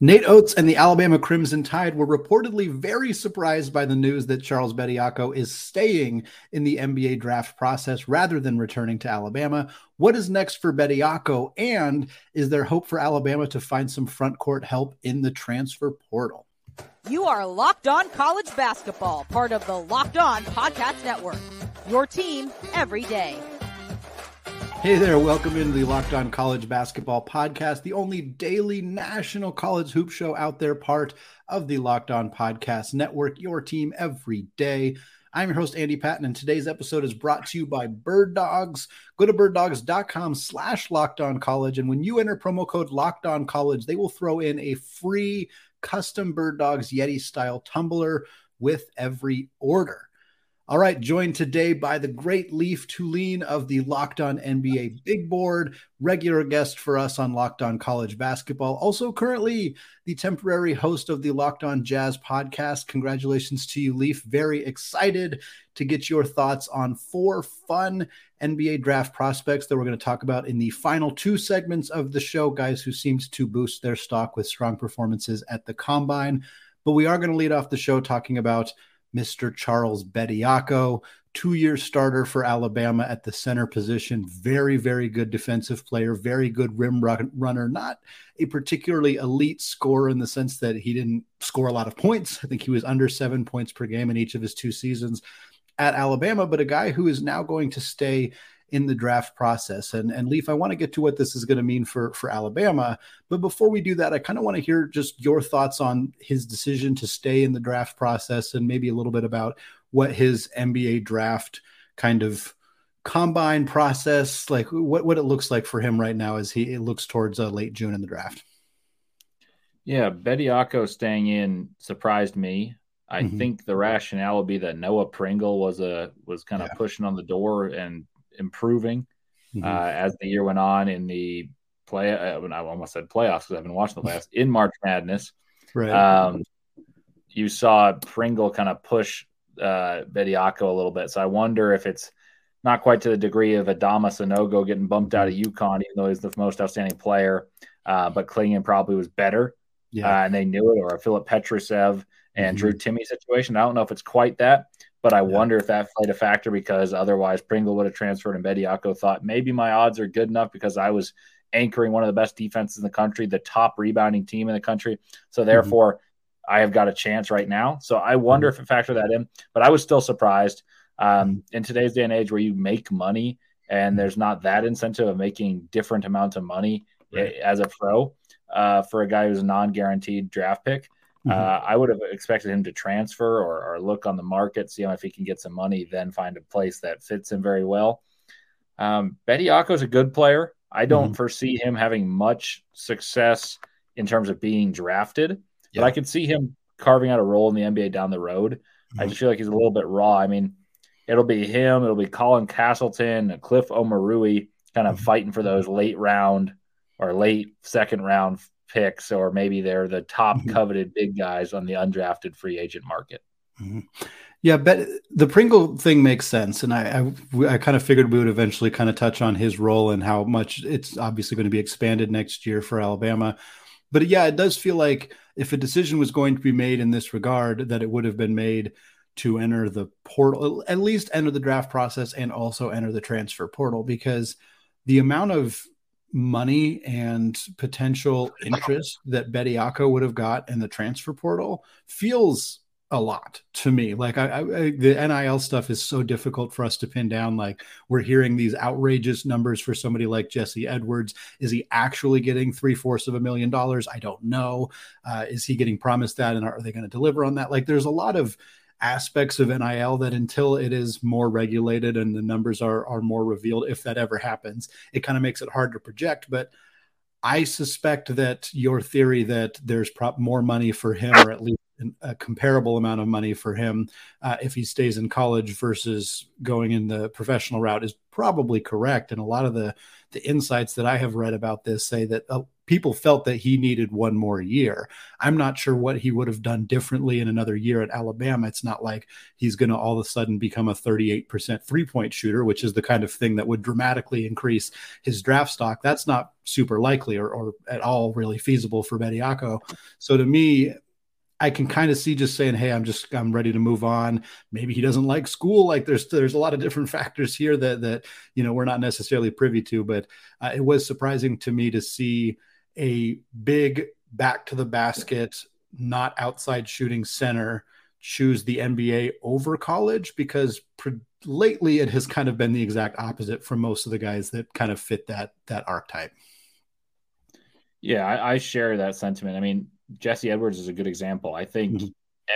Nate Oats and the Alabama Crimson Tide were reportedly very surprised by the news that Charles Bediako is staying in the NBA draft process rather than returning to Alabama. What is next for Bediako? And is there hope for Alabama to find some front court help in the transfer portal? You are Locked On College Basketball, part of the Locked On Podcast Network. Your team every day. Hey there, welcome into the Locked On College Basketball Podcast, the only daily national college hoop show out there, part of the Locked On Podcast Network, your team every day. I'm your host, Andy Patton, and today's episode is brought to you by Bird Dogs. Go to birddogs.com slash locked on college, and when you enter promo code locked on college, they will throw in a free custom Bird Dogs Yeti style tumbler with every order. All right, joined today by the great Leif Thulin of the Locked On NBA Big Board, regular guest for us on Locked On College Basketball. Also, currently the temporary host of the Locked On Jazz podcast. Congratulations to you, Leif. Very excited to get your thoughts on four fun NBA draft prospects that we're going to talk about in the final two segments of the show. Guys who seemed to boost their stock with strong performances at the combine. But we are going to lead off the show talking about Mr. Charles Bediako, two year starter for Alabama at the center position. Very, very good defensive player, very good rim run- runner. Not a particularly elite scorer in the sense that he didn't score a lot of points. I think he was under seven points per game in each of his two seasons at Alabama, but a guy who is now going to stay in the draft process. And and Leif, I want to get to what this is going to mean for for Alabama, but before we do that, I kind of want to hear just your thoughts on his decision to stay in the draft process and maybe a little bit about what his NBA draft kind of combine process like what what it looks like for him right now as he it looks towards uh, late June in the draft. Yeah, Bediako staying in surprised me. I mm-hmm. think the rationale would be that Noah Pringle was a was kind of yeah. pushing on the door and improving mm-hmm. uh, as the year went on in the play. Uh, I almost said playoffs because I've been watching the playoffs in March Madness. Right. Um, you saw Pringle kind of push uh, Bediako a little bit. So I wonder if it's not quite to the degree of Adama Sanogo getting bumped out of mm-hmm. UConn, even though he's the most outstanding player. Uh, but Clingan probably was better, yeah. uh, and they knew it. Or a Filip Petrusev and mm-hmm. Drew Timme situation. I don't know if it's quite that, but I yeah. wonder if that played a factor because otherwise Pringle would have transferred and Bediako thought maybe my odds are good enough because I was anchoring one of the best defenses in the country, the top rebounding team in the country. So mm-hmm. therefore, mm-hmm. I have got a chance right now. So I wonder mm-hmm. if it factored that in, but I was still surprised. Um, mm-hmm. in today's day and age where you make money and there's not that incentive of making different amounts of money right. as a pro uh, for a guy who's a non-guaranteed draft pick. Mm-hmm. Uh, I would have expected him to transfer or, or, look on the market, see if he can get some money, then find a place that fits him very well. Um, is a good player. I don't mm-hmm. foresee him having much success in terms of being drafted, yeah. but I could see him carving out a role in the NBA down the road. Mm-hmm. I just feel like he's a little bit raw. I mean, it'll be him, it'll be Colin Castleton, Cliff Omoruyi kind of mm-hmm. fighting for those late round or late second round picks, or maybe they're the top mm-hmm. coveted big guys on the undrafted free agent market. Mm-hmm. Yeah, but the Pringle thing makes sense, and I, I, I kind of figured we would eventually kind of touch on his role and how much it's obviously going to be expanded next year for Alabama. But yeah, it does feel like if a decision was going to be made in this regard, that it would have been made to enter the portal, at least enter the draft process and also enter the transfer portal, because the amount of money and potential interest that Betty Bediako would have got in the transfer portal feels a lot to me. Like I, I, the NIL stuff is so difficult for us to pin down. Like we're hearing these outrageous numbers for somebody like Jesse Edwards. Is he actually getting three fourths of a million dollars? I don't know. Uh, is he getting promised that, and are they going to deliver on that? Like there's a lot of aspects of NIL that until it is more regulated and the numbers are are more revealed, if that ever happens, it kind of makes it hard to project. But I suspect that your theory that there's prop more money for him, or at least a comparable amount of money for him uh, if he stays in college versus going in the professional route, is probably correct. And a lot of the the insights that I have read about this say that uh, people felt that he needed one more year. I'm not sure what he would have done differently in another year at Alabama. It's not like he's going to all of a sudden become a 38% three point shooter, which is the kind of thing that would dramatically increase his draft stock. That's not super likely or, or at all really feasible for Bediako. So to me, I can kind of see just saying, "Hey, I'm just I'm ready to move on." Maybe he doesn't like school. Like there's there's a lot of different factors here that that you know we're not necessarily privy to. But uh, it was surprising to me to see a big back to the basket, not outside shooting center choose the NBA over college because pre- lately it has kind of been the exact opposite for most of the guys that kind of fit that that archetype. Yeah, I, I share that sentiment. I mean, Jesse Edwards is a good example. I think mm-hmm.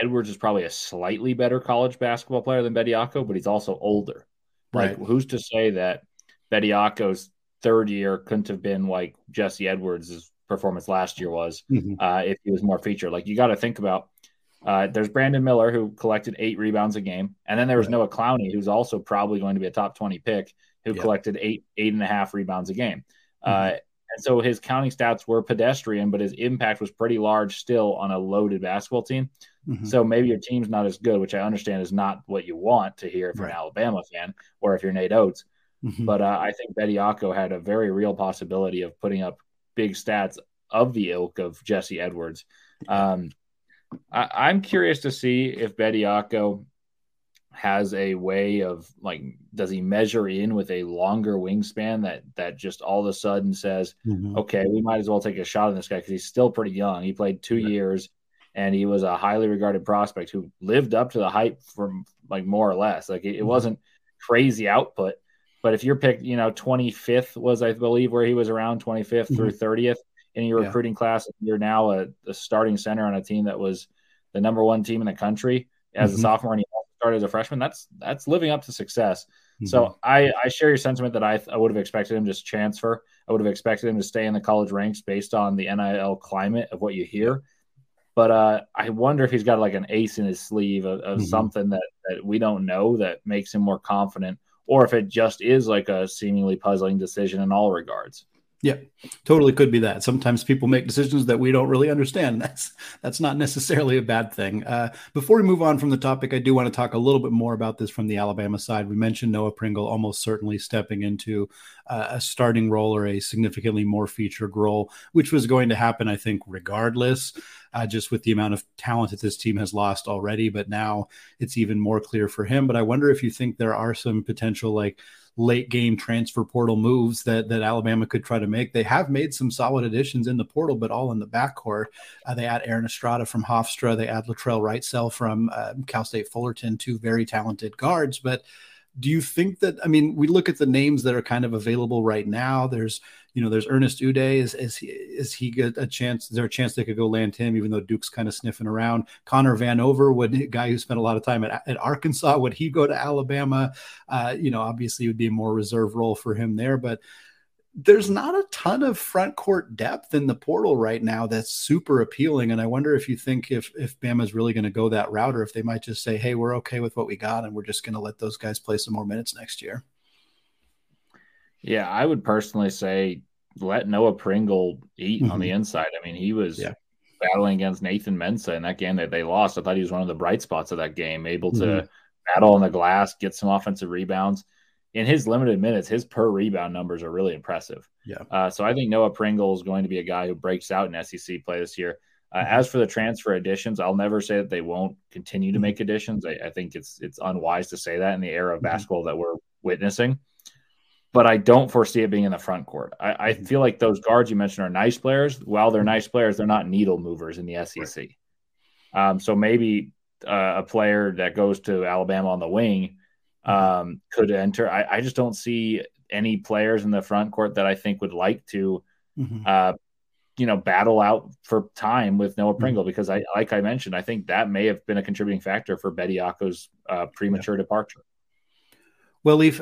Edwards is probably a slightly better college basketball player than Bediako, but he's also older. Like, right. who's to say that Bediako's third year couldn't have been like Jesse Edwards' performance last year was mm-hmm. uh, if he was more featured? Like, you got to think about uh, there's Brandon Miller who collected eight rebounds a game, and then there was right. Noah Clowney who's also probably going to be a top 20 pick who yep. collected eight eight and a half rebounds a game. Mm-hmm. Uh, and so his counting stats were pedestrian, but his impact was pretty large still on a loaded basketball team. Mm-hmm. So maybe your team's not as good, which I understand is not what you want to hear if you're an Alabama fan or if you're Nate Oats. Mm-hmm. But uh, I think Bediako had a very real possibility of putting up big stats of the ilk of Jesse Edwards. Um, I, am curious to see if Bediako has a way of like does he measure in with a longer wingspan that that just all of a sudden says mm-hmm. okay we might as well take a shot on this guy because he's still pretty young he played two right. years and he was a highly regarded prospect who lived up to the hype from like more or less like it, it mm-hmm. wasn't crazy output but if you're picked you know 25th was i believe where he was around 25th mm-hmm. through 30th in your yeah. recruiting class you're now a, a starting center on a team that was the number one team in the country as a mm-hmm. sophomore and he started as a freshman, that's that's living up to success. Mm-hmm. So I, I share your sentiment that I, I would have expected him to just transfer. I would have expected him to stay in the college ranks based on the NIL climate of what you hear. But uh, I wonder if he's got like an ace in his sleeve of, of mm-hmm. something that, that we don't know that makes him more confident, or if it just is like a seemingly puzzling decision in all regards. Yeah, totally could be that. Sometimes people make decisions that we don't really understand. That's that's not necessarily a bad thing. Uh, before we move on from the topic, I do want to talk a little bit more about this from the Alabama side. We mentioned Noah Pringle almost certainly stepping into uh, a starting role or a significantly more featured role, which was going to happen, I think, regardless. Uh, just with the amount of talent that this team has lost already, but now it's even more clear for him. But I wonder if you think there are some potential like late game transfer portal moves that that Alabama could try to make. They have made some solid additions in the portal, but all in the backcourt. Uh, they add Aaron Estrada from Hofstra. They add Latrell Wrightsell from uh, Cal State Fullerton, two very talented guards. But do you think that? I mean, we look at the names that are kind of available right now. There's you know, there's Ernest Udeh. Is is he is he a chance? Is there a chance they could go land him, even though Duke's kind of sniffing around? Connor Vanover, would a guy who spent a lot of time at, at Arkansas, would he go to Alabama? Uh, you know, obviously it would be a more reserve role for him there, but there's not a ton of front court depth in the portal right now that's super appealing. And I wonder if you think if if Bama's really going to go that route, or if they might just say, "Hey, we're okay with what we got, and we're just going to let those guys play some more minutes next year." Yeah, I would personally say let Noah Pringle eat mm-hmm. on the mm-hmm. inside. I mean, he was yeah. battling against Nathan Mensah in that game that they lost. I thought he was one of the bright spots of that game, able to mm-hmm. battle on the glass, get some offensive rebounds. In his limited minutes, his per rebound numbers are really impressive. Yeah. Uh, so I think Noah Pringle is going to be a guy who breaks out in SEC play this year. Uh, mm-hmm. As for the transfer additions, I'll never say that they won't continue to mm-hmm. make additions. I, I, think it's it's unwise to say that in the era of basketball that we're witnessing but I don't foresee it being in the front court. I, I, mm-hmm. feel like those guards you mentioned are nice players. While they're nice players, they're not needle movers in the SEC. Um, so maybe uh, a player that goes to Alabama on the wing mm-hmm. um, could enter. I, I, just don't see any players in the front court that I think would like to, mm-hmm. uh, you know, battle out for time with Noah mm-hmm. Pringle mm-hmm. because I, like I mentioned, I think that may have been a contributing factor for Bediako's uh, premature yeah. departure. Well, if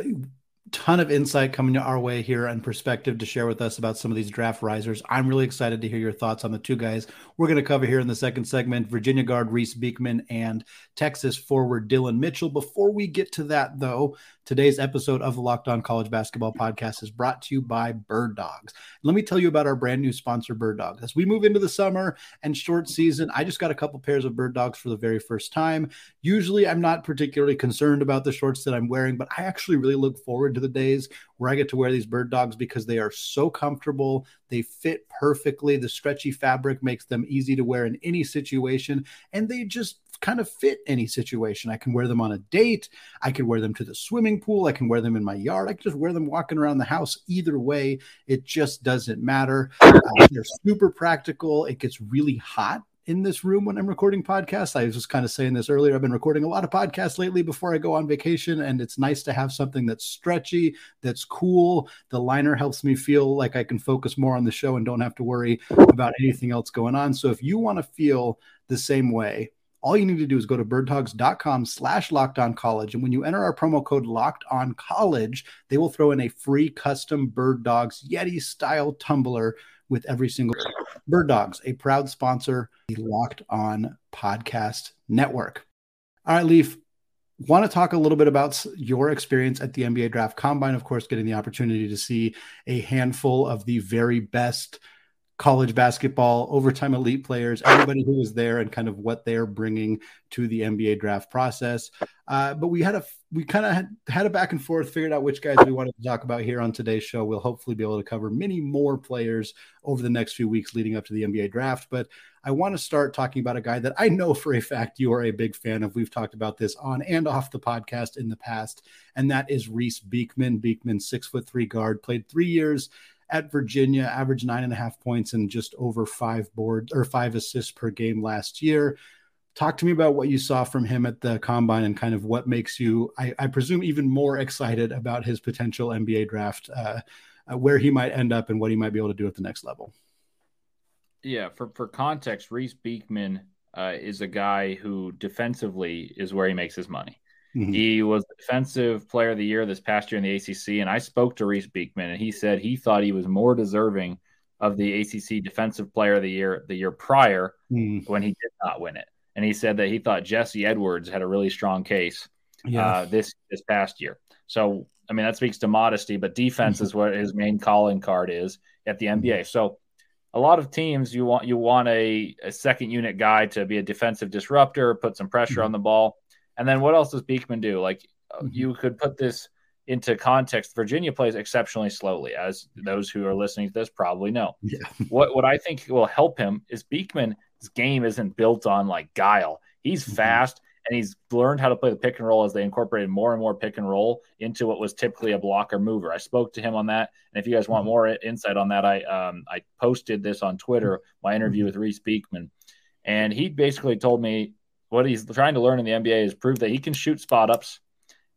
ton of insight coming our way here and perspective to share with us about some of these draft risers. I'm really excited to hear your thoughts on the two guys we're going to cover here in the second segment Virginia guard Reece Beekman and Texas forward Dillon Mitchell. Before we get to that, though, today's episode of the Locked On College Basketball Podcast is brought to you by Bird Dogs. Let me tell you about our brand new sponsor, Bird Dogs. As we move into the summer and short season, I just got a couple pairs of Bird Dogs for the very first time. Usually, I'm not particularly concerned about the shorts that I'm wearing, but I actually really look forward to the days where I get to wear these bird dogs because they are so comfortable. They fit perfectly. The stretchy fabric makes them easy to wear in any situation, and they just kind of fit any situation. I can wear them on a date. I can wear them to the swimming pool. I can wear them in my yard. I can just wear them walking around the house. Either way, it just doesn't matter. Uh, they're super practical. It gets really hot in this room when I'm recording podcasts. I was just kind of saying this earlier. I've been recording a lot of podcasts lately before I go on vacation, and it's nice to have something that's stretchy, that's cool. The liner helps me feel like I can focus more on the show and don't have to worry about anything else going on. So if you want to feel the same way, all you need to do is go to birddogs.com slash locked on college. And when you enter our promo code locked on college, they will throw in a free custom bird dogs Yeti style tumbler with every single Bird Dogs, a proud sponsor, the Locked On Podcast Network. All right, Leif, want to talk a little bit about your experience at the NBA Draft Combine. Of course, getting the opportunity to see a handful of the very best college basketball overtime elite players, everybody who was there, and kind of what they're bringing to the NBA draft process. Uh, but we had a we kind of had, had a back and forth, figured out which guys we wanted to talk about here on today's show. We'll hopefully be able to cover many more players over the next few weeks leading up to the NBA draft. But I want to start talking about a guy that I know for a fact you are a big fan of. We've talked about this on and off the podcast in the past, and that is Reece Beekman. Beekman, six foot three guard, played three years at Virginia, averaged nine and a half points and just over five board or five assists per game last year. Talk to me about what you saw from him at the combine and kind of what makes you, I, I presume, even more excited about his potential NBA draft, uh, uh, where he might end up and what he might be able to do at the next level. Yeah, for, for context, Reece Beekman uh, is a guy who defensively is where he makes his money. Mm-hmm. He was defensive player of the year this past year in the ACC, and I spoke to Reece Beekman, and he said he thought he was more deserving of the ACC Defensive Player of the Year the year prior mm. when he did not win it. And he said that he thought Jesse Edwards had a really strong case yeah. uh, this this past year. So I mean that speaks to modesty, but defense mm-hmm. is what his main calling card is at the NBA. Mm-hmm. So a lot of teams you want you want a, a second unit guy to be a defensive disruptor, put some pressure mm-hmm. on the ball. And then what else does Beekman do? Like uh, mm-hmm. you could put this into context. Virginia plays exceptionally slowly, as those who are listening to this probably know. Yeah. what what I think will help him is Beekman's game isn't built on like guile. He's mm-hmm. fast and he's learned how to play the pick and roll as they incorporated more and more pick and roll into what was typically a blocker mover. I spoke to him on that, and if you guys want mm-hmm. more insight on that, I um, I posted this on Twitter, my interview mm-hmm. with Reece Beekman, and he basically told me what he's trying to learn in the NBA is prove that he can shoot spot ups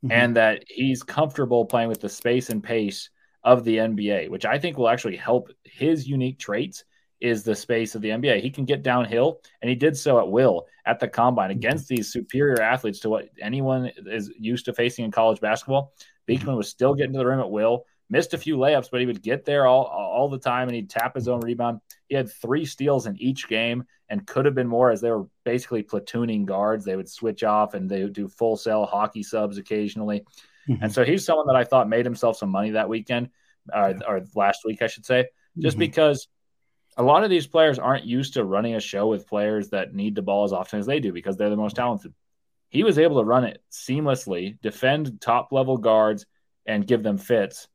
mm-hmm. and that he's comfortable playing with the space and pace of the NBA, which I think will actually help his unique traits is the space of the NBA. He can get downhill, and he did so at will at the combine mm-hmm. against these superior athletes to what anyone is used to facing in college basketball. Beekman mm-hmm. was still getting to the rim at will, missed a few layups, but he would get there all, all the time and he'd tap his own rebound. He had three steals in each game and could have been more as they were basically platooning guards. They would switch off and they would do full sell hockey subs occasionally. Mm-hmm. And so he's someone that I thought made himself some money that weekend, uh, yeah. or last week, I should say, just mm-hmm. because a lot of these players aren't used to running a show with players that need the ball as often as they do because they're the most talented. He was able to run it seamlessly, defend top level guards, and give them fits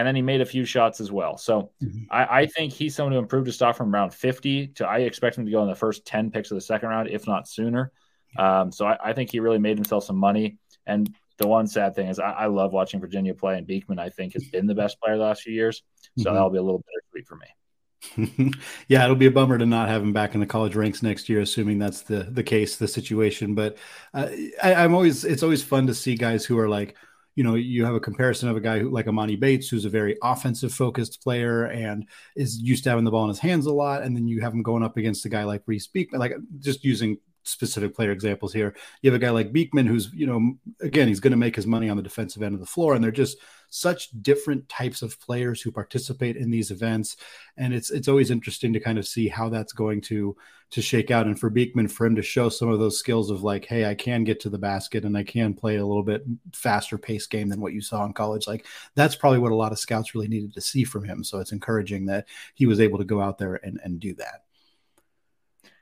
and then he made a few shots as well. So mm-hmm. I, I, think he's someone who improved his stock from around 50 to I expect him to go in the first 10 picks of the second round, if not sooner. Um, so I, I, think he really made himself some money. And the one sad thing is I, I, love watching Virginia play, and Beekman I think has been the best player the last few years. So mm-hmm. that'll be a little bittersweet for me. yeah, it'll be a bummer to not have him back in the college ranks next year, assuming that's the the case, the situation. But uh, I, I'm always it's always fun to see guys who are like you know, you have a comparison of a guy who, like Amani Bates, who's a very offensive focused player and is used to having the ball in his hands a lot. And then you have him going up against a guy like Reece Beekman, like just using specific player examples here. You have a guy like Beekman, who's, you know, again, he's going to make his money on the defensive end of the floor. And they're just such different types of players who participate in these events. And it's it's always interesting to kind of see how that's going to to shake out. And for Beekman, for him to show some of those skills of like, hey, I can get to the basket and I can play a little bit faster pace game than what you saw in college. Like that's probably what a lot of scouts really needed to see from him. So it's encouraging that he was able to go out there and, and do that.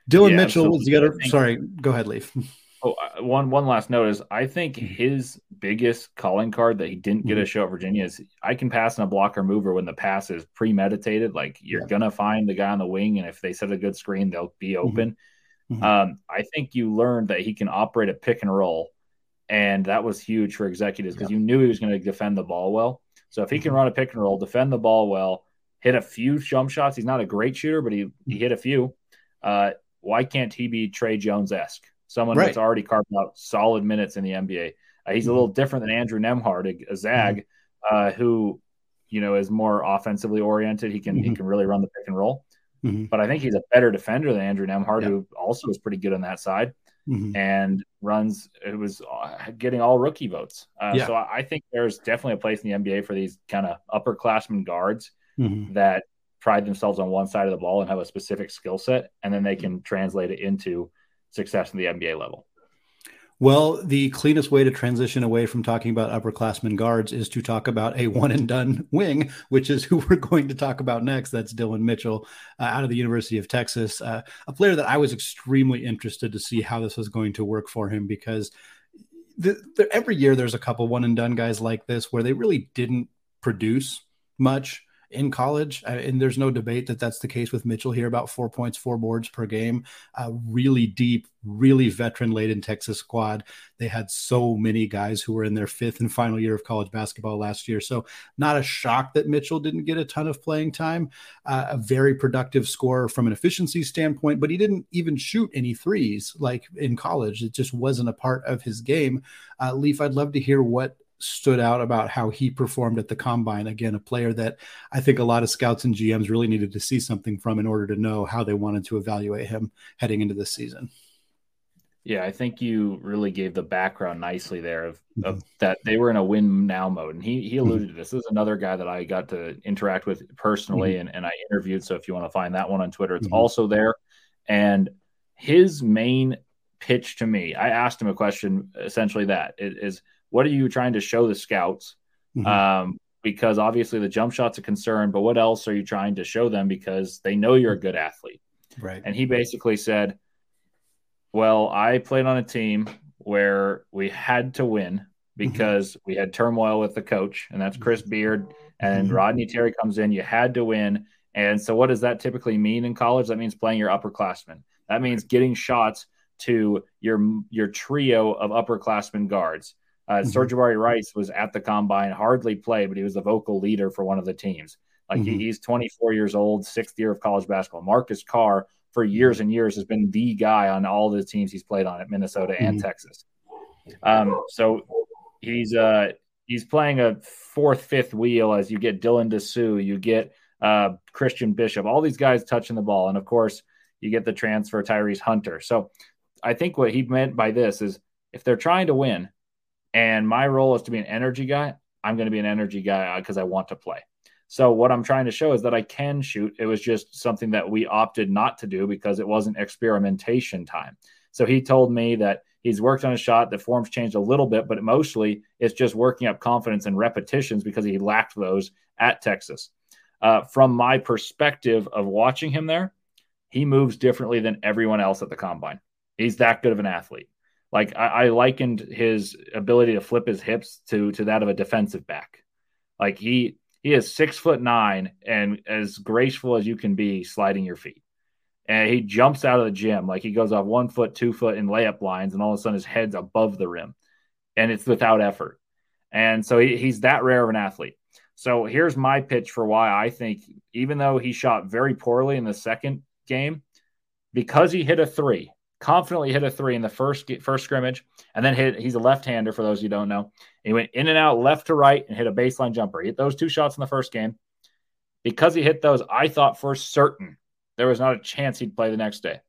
Dillon yeah, Mitchell was the other. Sorry, go ahead, Leif. Oh, uh, one one last note is I think mm-hmm. his biggest calling card that he didn't get mm-hmm. a show at Virginia is I can pass in a blocker mover when the pass is premeditated. Like you're yeah. gonna find the guy on the wing, and if they set a good screen, they'll be mm-hmm. open. Mm-hmm. Um, I think you learned that he can operate a pick and roll, and that was huge for executives because yeah. you knew he was going to defend the ball well. So if he can mm-hmm. run a pick and roll, defend the ball well, hit a few jump shots. He's not a great shooter, but he he mm-hmm. hit a few. Uh, why can't he be Tre Jones esque? Someone right. that's already carved out solid minutes in the NBA. Uh, he's a little different than Andrew Nembhard, a, a Zag, mm-hmm. uh, who you know is more offensively oriented. He can mm-hmm. he can really run the pick and roll. Mm-hmm. But I think he's a better defender than Andrew Nembhard, yeah. who also is pretty good on that side mm-hmm. and runs. It was uh, getting all rookie votes. Uh, yeah. So I think there's definitely a place in the NBA for these kind of upperclassmen guards mm-hmm. that pride themselves on one side of the ball and have a specific skill set, and then they can translate it into success in the NBA level. Well, the cleanest way to transition away from talking about upperclassmen guards is to talk about a one and done wing, which is who we're going to talk about next. That's Dillon Mitchell uh, out of the University of Texas, uh, a player that I was extremely interested to see how this was going to work for him because the, the, every year there's a couple one and done guys like this where they really didn't produce much in college. Uh, and there's no debate that that's the case with Mitchell here about four points, four boards per game. Uh, really deep, really veteran laden Texas squad. They had so many guys who were in their fifth and final year of college basketball last year. So, not a shock that Mitchell didn't get a ton of playing time. Uh, a very productive scorer from an efficiency standpoint, but he didn't even shoot any threes like in college. It just wasn't a part of his game. Uh, Leif, I'd love to hear what stood out about how he performed at the combine. Again, a player that I think a lot of scouts and GMs really needed to see something from in order to know how they wanted to evaluate him heading into this season. Yeah, I think you really gave the background nicely there of, mm-hmm. that they were in a win now mode. And he he mm-hmm. alluded mm-hmm. to this. This is another guy that I got to interact with personally mm-hmm. and, and I interviewed. So if you want to find that one on Twitter, it's mm-hmm. also there. And his main pitch to me, I asked him a question essentially that is what are you trying to show the scouts? Mm-hmm. Um, because obviously the jump shot's a concern, but what else are you trying to show them because they know you're a good athlete? Right. And he basically said, Well, I played on a team where we had to win mm-hmm. because mm-hmm. we had turmoil with the coach, and that's Chris Beard. And mm-hmm. Rodney Terry comes in, you had to win. And so, what does that typically mean in college? That means playing your upperclassmen. That means getting shots to your your trio of upperclassmen guards. Uh, mm-hmm. Rice was at the combine, hardly played, but he was the vocal leader for one of the teams. Like mm-hmm. he, he's 24 years old, sixth year of college basketball. Marcus Carr, for years and years, has been the guy on all the teams he's played on at Minnesota and mm-hmm. Texas. Um, so he's uh, he's playing a fourth, fifth wheel as you get Dylan Disu, you get uh, Christian Bishop, all these guys touching the ball, and of course you get the transfer Tyrese Hunter. So I think what he meant by this is if they're trying to win, and my role is to be an energy guy. I'm going to be an energy guy because uh, I want to play. So what I'm trying to show is that I can shoot. It was just something that we opted not to do because it wasn't experimentation time. So he told me that he's worked on a shot. The form's changed a little bit, but mostly it's just working up confidence and repetitions because he lacked those at Texas. Uh, from my perspective of watching him there, he moves differently than everyone else at the combine. He's that good of an athlete. Like I, I likened his ability to flip his hips to to that of a defensive back. Like he he is six foot nine and as graceful as you can be sliding your feet. And he jumps out of the gym like he goes off one foot, two foot in layup lines, and all of a sudden his head's above the rim, and it's without effort. And so he, he's that rare of an athlete. So here's my pitch for why I think, even though he shot very poorly in the second game, because he hit a three, confidently hit a three in the first first scrimmage, and then hit. He's a left-hander for those you don't know. He went in and out, left to right, and hit a baseline jumper. He hit those two shots in the first game. Because he hit those, I thought for certain there was not a chance he'd play the next day.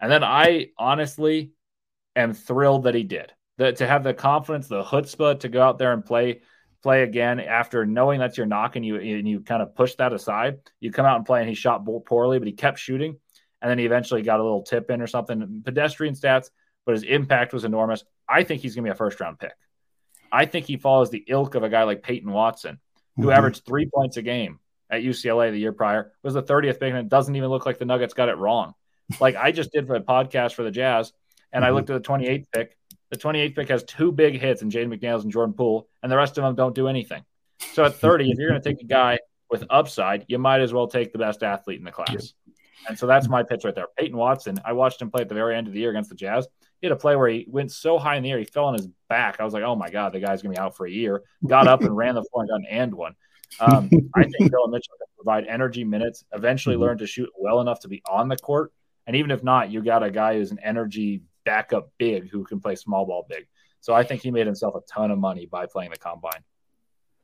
And then I honestly am thrilled that he did. That to have the confidence, the chutzpah to go out there and play play again after knowing that's your knock and you and you kind of push that aside. You come out and play and he shot poorly, but he kept shooting. And then he eventually got a little tip in or something. Pedestrian stats, but his impact was enormous. I think he's going to be a first round pick. I think he follows the ilk of a guy like Peyton Watson, who mm-hmm. averaged three points a game at UCLA the year prior, was the 30th pick, and it doesn't even look like the Nuggets got it wrong. like I just did for a podcast for the Jazz, and mm-hmm. I looked at the 28th pick. The 28th pick has two big hits in Jaden McDaniels and Jordan Poole, and the rest of them don't do anything. So at 30, if you're going to take a guy with upside, you might as well take the best athlete in the class. And so that's my pitch right there. Peyton Watson, I watched him play at the very end of the year against the Jazz. He had a play where he went so high in the air, he fell on his back. I was like, oh my God, the guy's going to be out for a year. Got up and ran the floor and got an and one. Um, I think Dillon Mitchell can provide energy minutes, eventually mm-hmm. learn to shoot well enough to be on the court. And even if not, you got a guy who's an energy backup big who can play small ball big. So I think he made himself a ton of money by playing the combine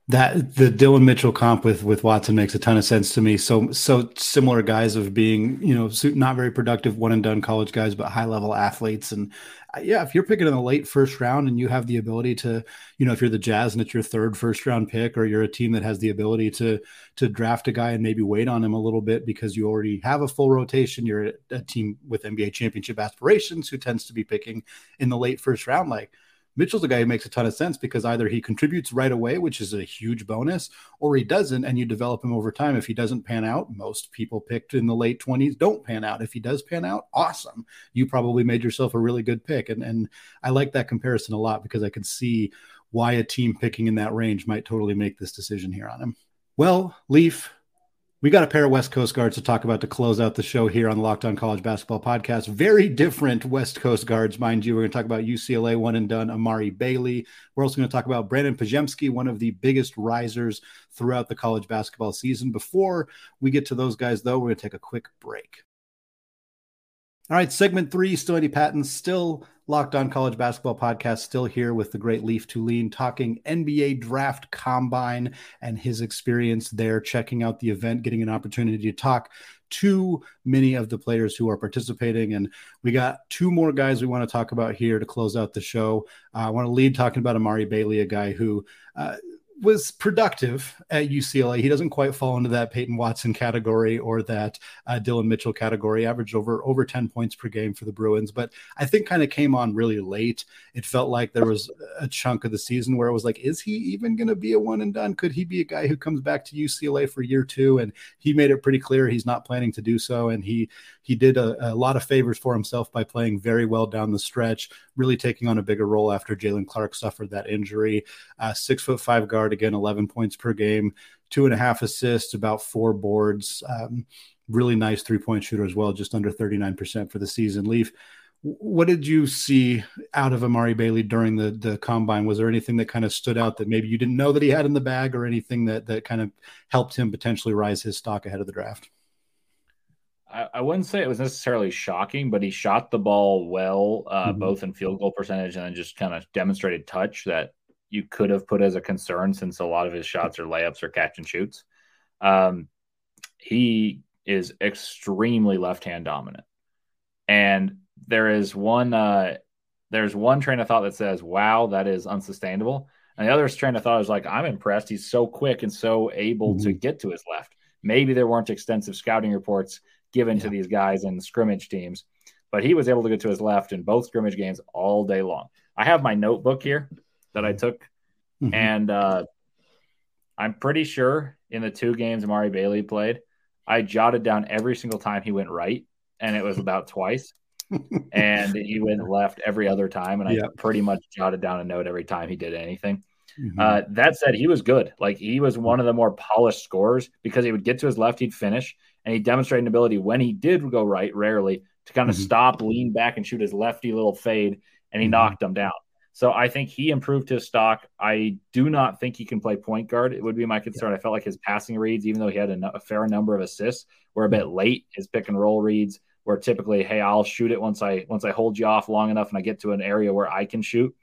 that the Dillon Mitchell comp with with Watson makes a ton of sense to me. So so similar guys of being you know not very productive one and done college guys, but high level athletes. And uh, yeah, if you're picking in the late first round and you have the ability to you know if you're the Jazz and it's your third first round pick, or you're a team that has the ability to to draft a guy and maybe wait on him a little bit because you already have a full rotation. You're a, a team with NBA championship aspirations who tends to be picking in the late first round, like Mitchell's a guy who makes a ton of sense because either he contributes right away, which is a huge bonus, or he doesn't, and you develop him over time. If he doesn't pan out, most people picked in the late 20s don't pan out. If he does pan out, awesome. You probably made yourself a really good pick. And, and I like that comparison a lot because I can see why a team picking in that range might totally make this decision here on him. Well, Leif, we got a pair of West Coast guards to talk about to close out the show here on the Locked On College Basketball Podcast. Very different West Coast guards, mind you. We're going to talk about UCLA one and done, Amari Bailey. We're also going to talk about Brandin Podziemski, one of the biggest risers throughout the college basketball season. Before we get to those guys, though, we're going to take a quick break. All right, segment three, still Andy Patton, still Locked On College Basketball Podcast, still here with the great Leif Thulin, talking NBA Draft Combine and his experience there, checking out the event, getting an opportunity to talk to many of the players who are participating. And we got two more guys we want to talk about here to close out the show. Uh, I want to lead talking about Amari Bailey, a guy who uh, was productive at UCLA. He doesn't quite fall into that Peyton Watson category or that uh, Dillon Mitchell category. Averaged over over ten points per game for the Bruins, but I think kind of came on really late. It felt like there was a chunk of the season where it was like, is he even going to be a one and done? Could he be a guy who comes back to UCLA for year two? And he made it pretty clear he's not planning to do so. And he he did a, a lot of favors for himself by playing very well down the stretch, really taking on a bigger role after Jaylen Clark suffered that injury. Uh, six foot five guard again, eleven points per game, two and a half assists, about four boards. Um, really nice three point shooter as well, just under 39% for the season. Leif, what did you see out of Amari Bailey during the the combine? Was there anything that kind of stood out that maybe you didn't know that he had in the bag, or anything that that kind of helped him potentially rise his stock ahead of the draft? I, I wouldn't say it was necessarily shocking, but he shot the ball well, uh, mm-hmm. both in field goal percentage and then just kind of demonstrated touch that you could have put as a concern since a lot of his shots are layups or catch and shoots. Um, he is extremely left hand dominant, and there is one uh, there's one train of thought that says, "Wow, that is unsustainable," and the other train of thought is like, "I'm impressed. He's so quick and so able mm-hmm. to get to his left." Maybe there weren't extensive scouting reports given yeah. to these guys in scrimmage teams, but he was able to get to his left in both scrimmage games all day long. I have my notebook here that I took, mm-hmm. and uh, I'm pretty sure in the two games Amari Bailey played, I jotted down every single time he went right, and it was about twice and he went left every other time. And I yep. pretty much jotted down a note every time he did anything. Mm-hmm. Uh, that said, he was good. Like he was one of the more polished scorers because he would get to his left, he'd finish, and he demonstrated an ability when he did go right, rarely to kind of mm-hmm. stop, lean back, and shoot his lefty little fade, and he mm-hmm. knocked them down. So I think he improved his stock. I do not think he can play point guard. It would be my concern. Yeah. I felt like his passing reads, even though he had a, a fair number of assists, were a bit late. His pick and roll reads where typically, hey, I'll shoot it once I once I hold you off long enough and I get to an area where I can shoot.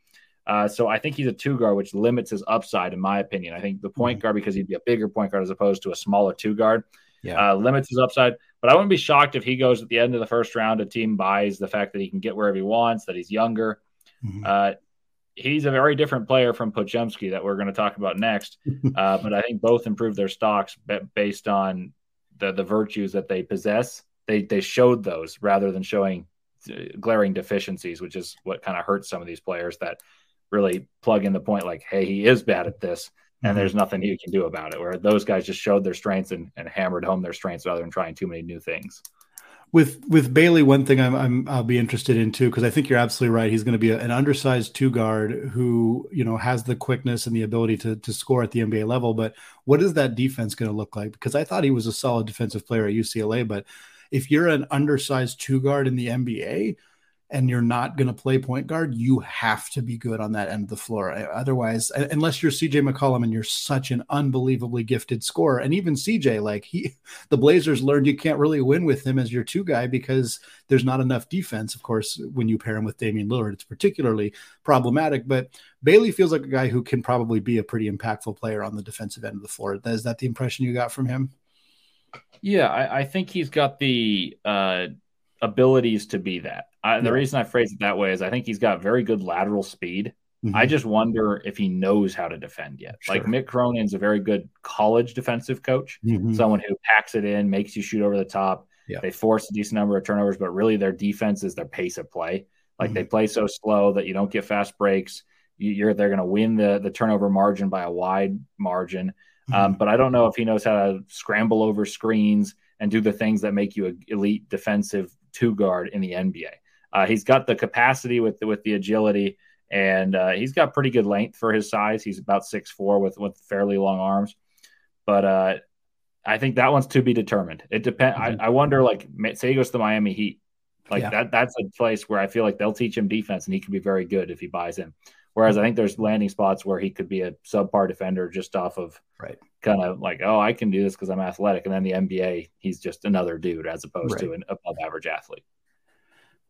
Uh, so I think he's a two guard, which limits his upside, in my opinion. I think the point mm-hmm. guard, because he'd be a bigger point guard as opposed to a smaller two guard, yeah. uh, limits his upside. But I wouldn't be shocked if he goes at the end of the first round. A team buys the fact that he can get wherever he wants, that he's younger. Mm-hmm. Uh, he's a very different player from Podziemski that we're going to talk about next. Uh, but I think both improved their stocks based on the the virtues that they possess. They they showed those rather than showing uh, glaring deficiencies, which is what kind of hurts some of these players that really plug in the point like, hey, he is bad at this, and mm-hmm. there's nothing he can do about it. Where those guys just showed their strengths and, and hammered home their strengths rather than trying too many new things with with Bailey, one thing I'm, I'm I'll be interested in too because I think you're absolutely right. He's going to be a, an undersized two guard who you know has the quickness and the ability to to score at the NBA level. But what is that defense going to look like? Because I thought he was a solid defensive player at UCLA, but if you're an undersized two guard in the NBA, and you're not going to play point guard, you have to be good on that end of the floor. Otherwise, unless you're CJ McCollum and you're such an unbelievably gifted scorer, and even CJ, like he, the Blazers learned you can't really win with him as your two guy because there's not enough defense. Of course, when you pair him with Damian Lillard, it's particularly problematic. But Bailey feels like a guy who can probably be a pretty impactful player on the defensive end of the floor. Is that the impression you got from him? Yeah, I, I think he's got the uh, abilities to be that. I, the reason I phrase it that way is I think he's got very good lateral speed. Mm-hmm. I just wonder if he knows how to defend yet. Sure. Like Mick Cronin's a very good college defensive coach, mm-hmm. someone who packs it in, makes you shoot over the top. Yeah. They force a decent number of turnovers, but really their defense is their pace of play. Like mm-hmm. they play so slow that you don't get fast breaks. You, are they're going to win the the turnover margin by a wide margin. Um, mm-hmm. but I don't know if he knows how to scramble over screens and do the things that make you an elite defensive two guard in the NBA. Uh, he's got the capacity with the, with the agility, and uh, he's got pretty good length for his size. He's about six four with with fairly long arms, but uh, I think that one's to be determined. It depends. Mm-hmm. I, I, wonder, like, say he goes to the Miami Heat, like yeah. that. That's a place where I feel like they'll teach him defense, and he could be very good if he buys in. Whereas I think there's landing spots where he could be a subpar defender just off of right. kind of like, oh, I can do this because I'm athletic. And then the NBA, he's just another dude as opposed right. to an above average athlete.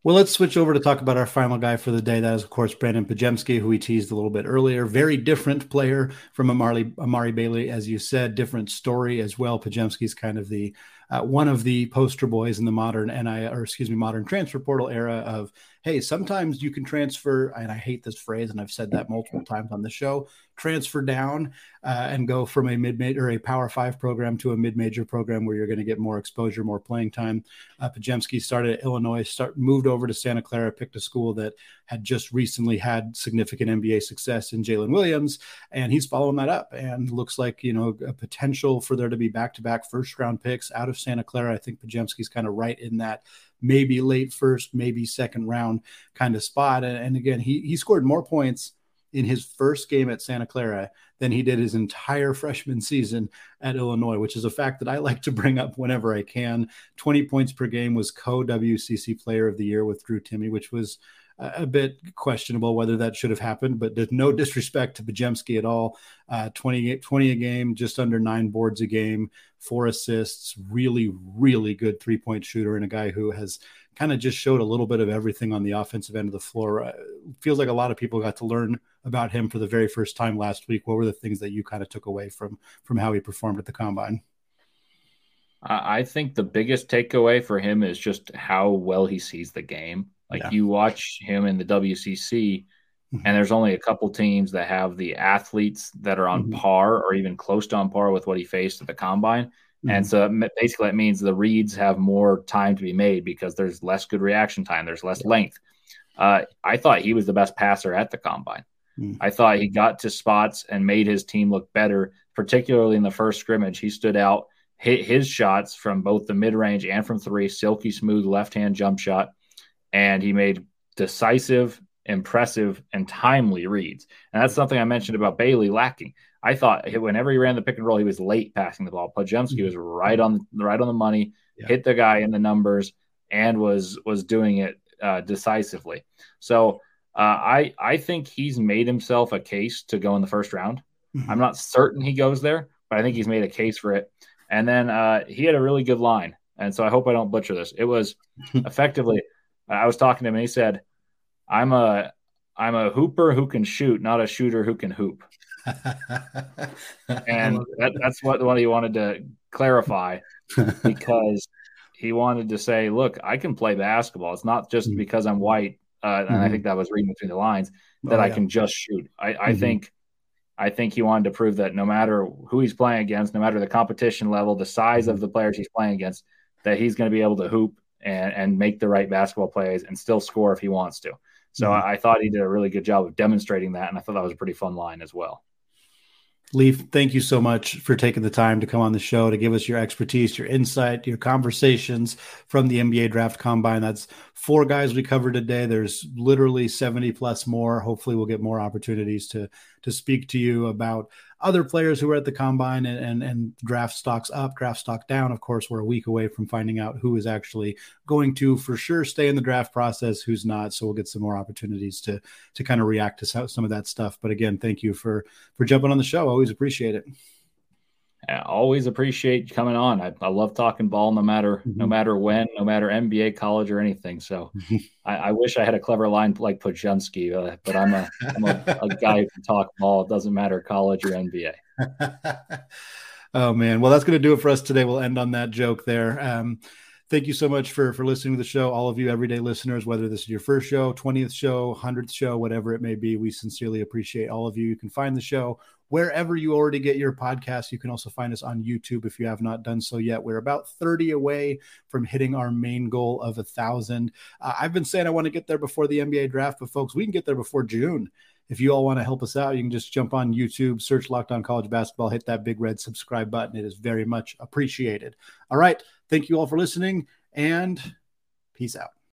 Well, let's switch over to talk about our final guy for the day. That is, of course, Brandin Podziemski, who we teased a little bit earlier. Very different player from Amari, Amari Bailey, as you said. Different story as well. Podziemski's kind of the uh, one of the poster boys in the modern NI or excuse me, modern transfer portal era of hey, sometimes you can transfer, and I hate this phrase, and I've said that multiple times on the show, transfer down uh, and go from a mid major or a power five program to a mid major program where you're going to get more exposure, more playing time. Uh, Podziemski started at Illinois, start moved over to Santa Clara, picked a school that had just recently had significant NBA success in Jalen Williams, and he's following that up and looks like you know a potential for there to be back to back first round picks out of Santa Clara. I think Podziemski's kind of right in that maybe late first, maybe second round kind of spot. And, and again, he he scored more points in his first game at Santa Clara than he did his entire freshman season at Illinois, which is a fact that I like to bring up whenever I can. 20 points per game was co WCC player of the year with Drew Timme, which was a bit questionable whether that should have happened, but there's no disrespect to Podziemski at all. Uh, 20, 20 a game, just under nine boards a game, four assists, really, really good three point shooter, and a guy who has kind of just showed a little bit of everything on the offensive end of the floor. Uh, feels like a lot of people got to learn about him for the very first time last week. What were the things that you kind of took away from from how he performed at the combine? I think the biggest takeaway for him is just how well he sees the game. Like yeah. you watch him in the WCC, mm-hmm. and there's only a couple teams that have the athletes that are on mm-hmm. par or even close to on par with what he faced at the combine. Mm-hmm. And so basically, that means the reads have more time to be made because there's less good reaction time, there's less yeah. length. Uh, I thought he was the best passer at the combine. Mm. I thought he got to spots and made his team look better, particularly in the first scrimmage. He stood out, hit his shots from both the mid range and from three, silky smooth left hand jump shot and he made decisive, impressive, and timely reads. And that's something I mentioned about Bailey lacking. I thought whenever he ran the pick and roll, he was late passing the ball. Podziemski mm-hmm. was right on right on the money, yeah. hit the guy in the numbers, and was was doing it uh, decisively. So uh, I I think he's made himself a case to go in the first round. Mm-hmm. I'm not certain he goes there, but I think he's made a case for it. And then uh, he had a really good line, and so I hope I don't butcher this. It was effectively I was talking to him and he said, I'm a I'm a hooper who can shoot, not a shooter who can hoop. and that, that's what what he wanted to clarify because he wanted to say, "Look, I can play basketball. It's not just mm-hmm. because I'm white." Uh, and mm-hmm. I think that was reading between the lines that oh, I can just shoot. I, I mm-hmm. think, I think he wanted to prove that no matter who he's playing against, no matter the competition level, the size of mm-hmm. the players he's playing against, that he's going to be able to hoop and, and make the right basketball plays and still score if he wants to. So mm-hmm. I, I thought he did a really good job of demonstrating that, and I thought that was a pretty fun line as well. Leif, thank you so much for taking the time to come on the show to give us your expertise, your insight, your conversations from the NBA Draft Combine. That's four guys we covered today. There's literally 70 plus more. Hopefully, we'll get more opportunities to to speak to you about other players who are at the combine and, and, and draft stocks up, draft stock down. Of course, we're a week away from finding out who is actually going to for sure stay in the draft process, who's not. So we'll get some more opportunities to to kind of react to some of that stuff. But again, thank you for for jumping on the show. Always appreciate it. I always appreciate coming on. I, I love talking ball no matter mm-hmm. no matter when, no matter NBA, college, or anything. So I, I, wish I had a clever line like Podziemski, uh, but I'm a I'm a, a guy who can talk ball. It doesn't matter college or NBA. oh man, well that's going to do it for us today. We'll end on that joke there. Um, thank you so much for for listening to the show all of you everyday listeners whether this is your first show 20th show 100th show whatever it may be we sincerely appreciate all of you you can find the show wherever you already get your podcast. You can also find us on YouTube if you have not done so yet. We're about 30 away from hitting our main goal of a thousand. Uh, I've been saying I want to get there before the NBA draft, but folks, we can get there before June. If you all want to help us out, you can just jump on YouTube, search Locked On College Basketball, hit that big red subscribe button. It is very much appreciated. All right. Thank you all for listening and peace out.